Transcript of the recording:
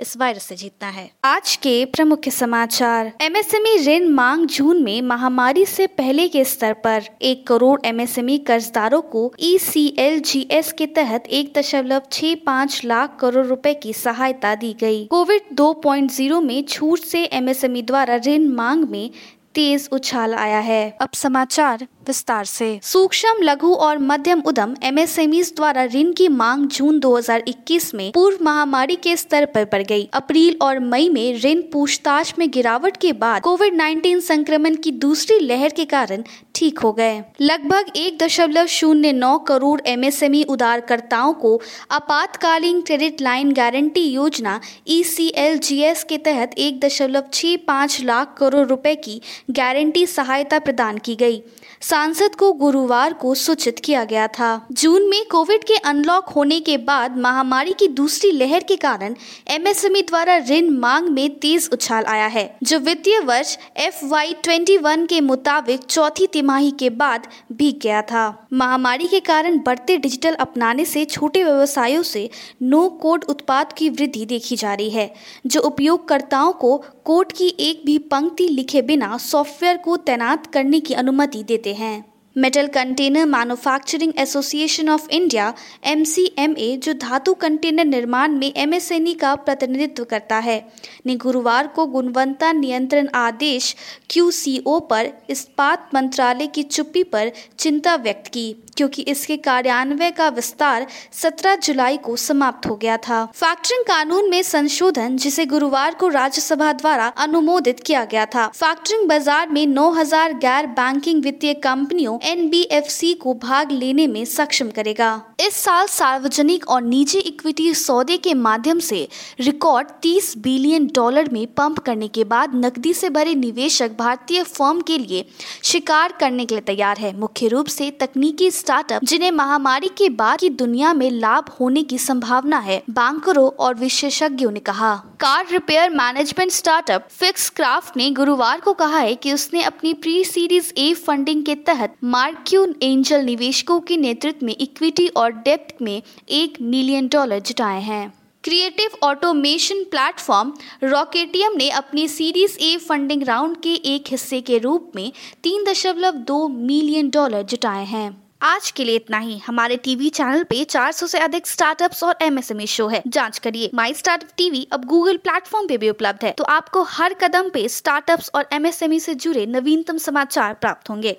इस वायरस से जीतना है। आज के प्रमुख समाचार। एमएसएमई ऋण मांग जून में महामारी से पहले के स्तर पर। एक करोड़ एमएसएमई कर्जदारों को ईसीएलजीएस के तहत एक दशमलव छह पाँच लाख करोड़ रुपए की सहायता दी गई। कोविड 2.0 में छूट से एमएसएमई द्वारा ऋण मांग में तेज उछाल आया है। अब समाचार विस्तार से। सूक्ष्म लघु और मध्यम उद्यम एमएसएमई द्वारा ऋण की मांग जून 2021 में पूर्व महामारी के स्तर पर बढ़ गई। अप्रैल और मई में ऋण पूछताछ में गिरावट के बाद कोविड 19 संक्रमण की दूसरी लहर के कारण ठीक हो गए। लगभग एक दशमलव शून्य नौ करोड़ एमएसएमई उधारकर्ताओं को आपातकालीन क्रेडिट लाइन गारंटी योजना ईसीएलजीएस के तहत एक दशमलव छह पाँच लाख करोड़ रुपए की गारंटी सहायता प्रदान की गई। सांसद को गुरुवार को सूचित किया गया था। जून में कोविड के अनलॉक होने के बाद महामारी की दूसरी लहर के कारण एमएसएमई द्वारा ऋण मांग में तेज उछाल आया है, जो वित्तीय वर्ष एफ़ वाई ट्वेंटी वन के मुताबिक चौथी तिमाही के बाद भीग गया था। महामारी के कारण बढ़ते डिजिटल अपनाने से छोटे व्यवसायों से नो कोड उत्पाद की वृद्धि देखी जा रही है, जो उपयोगकर्ताओं को कोड की एक भी पंक्ति लिखे बिना सॉफ्टवेयर को तैनात करने की अनुमति देते हैं। Metal container manufacturing association of India, MCMA, जो धातु कंटेनर निर्माण में एमएसएनई का प्रतिनिधित्व करता है। ने गुरुवार को गुणवत्ता नियंत्रण आदेश क्यूसीओ पर इस्पात मंत्रालय की चुप्पी पर चिंता व्यक्त की, क्योंकि इसके कार्यान्वयन का विस्तार 17 जुलाई को समाप्त हो गया था। फैक्टरिंग कानून में संशोधन, जिसे गुरुवार को राज्यसभा द्वारा अनुमोदित किया गया था। फैक्टरिंग बाज़ार में 9000 गैर बैंकिंग वित्तीय कंपनियों एनबीएफसी को भाग लेने में सक्षम करेगा। इस साल सार्वजनिक और निजी इक्विटी सौदे के माध्यम से रिकॉर्ड 30 बिलियन डॉलर में पंप करने के बाद नकदी से भरे निवेशक भारतीय फर्म के लिए शिकार करने के लिए तैयार है। मुख्य रूप से तकनीकी स्टार्टअप, जिन्हें महामारी के बाद की दुनिया में लाभ होने की संभावना है, बैंकरों और विशेषज्ञों ने कहा। Car repair management startup fix craft ने गुरुवार को कहा है की उसने अपनी प्री सीरीज़ ए फंडिंग के तहत मार्क्यू एंजल निवेशकों के नेतृत्व में इक्विटी और डेप्ट में एक मिलियन डॉलर जुटाए हैं। क्रिएटिव ऑटोमेशन प्लेटफॉर्म रॉकेटियम ने अपनी सीरीज़ ए फंडिंग राउंड के एक हिस्से के रूप में तीन दशमलव दो मिलियन डॉलर जुटाए हैं। आज के लिए इतना ही। हमारे टीवी चैनल पे 400 से अधिक स्टार्टअप्स और एमएसएमई शो है। जाँच करिए। माई स्टार्टअप टीवी अब गूगल प्लेटफॉर्म पे भी उपलब्ध है। तो आपको हर कदम पे स्टार्टअप्स और एमएसएमई से जुड़े नवीनतम समाचार प्राप्त होंगे।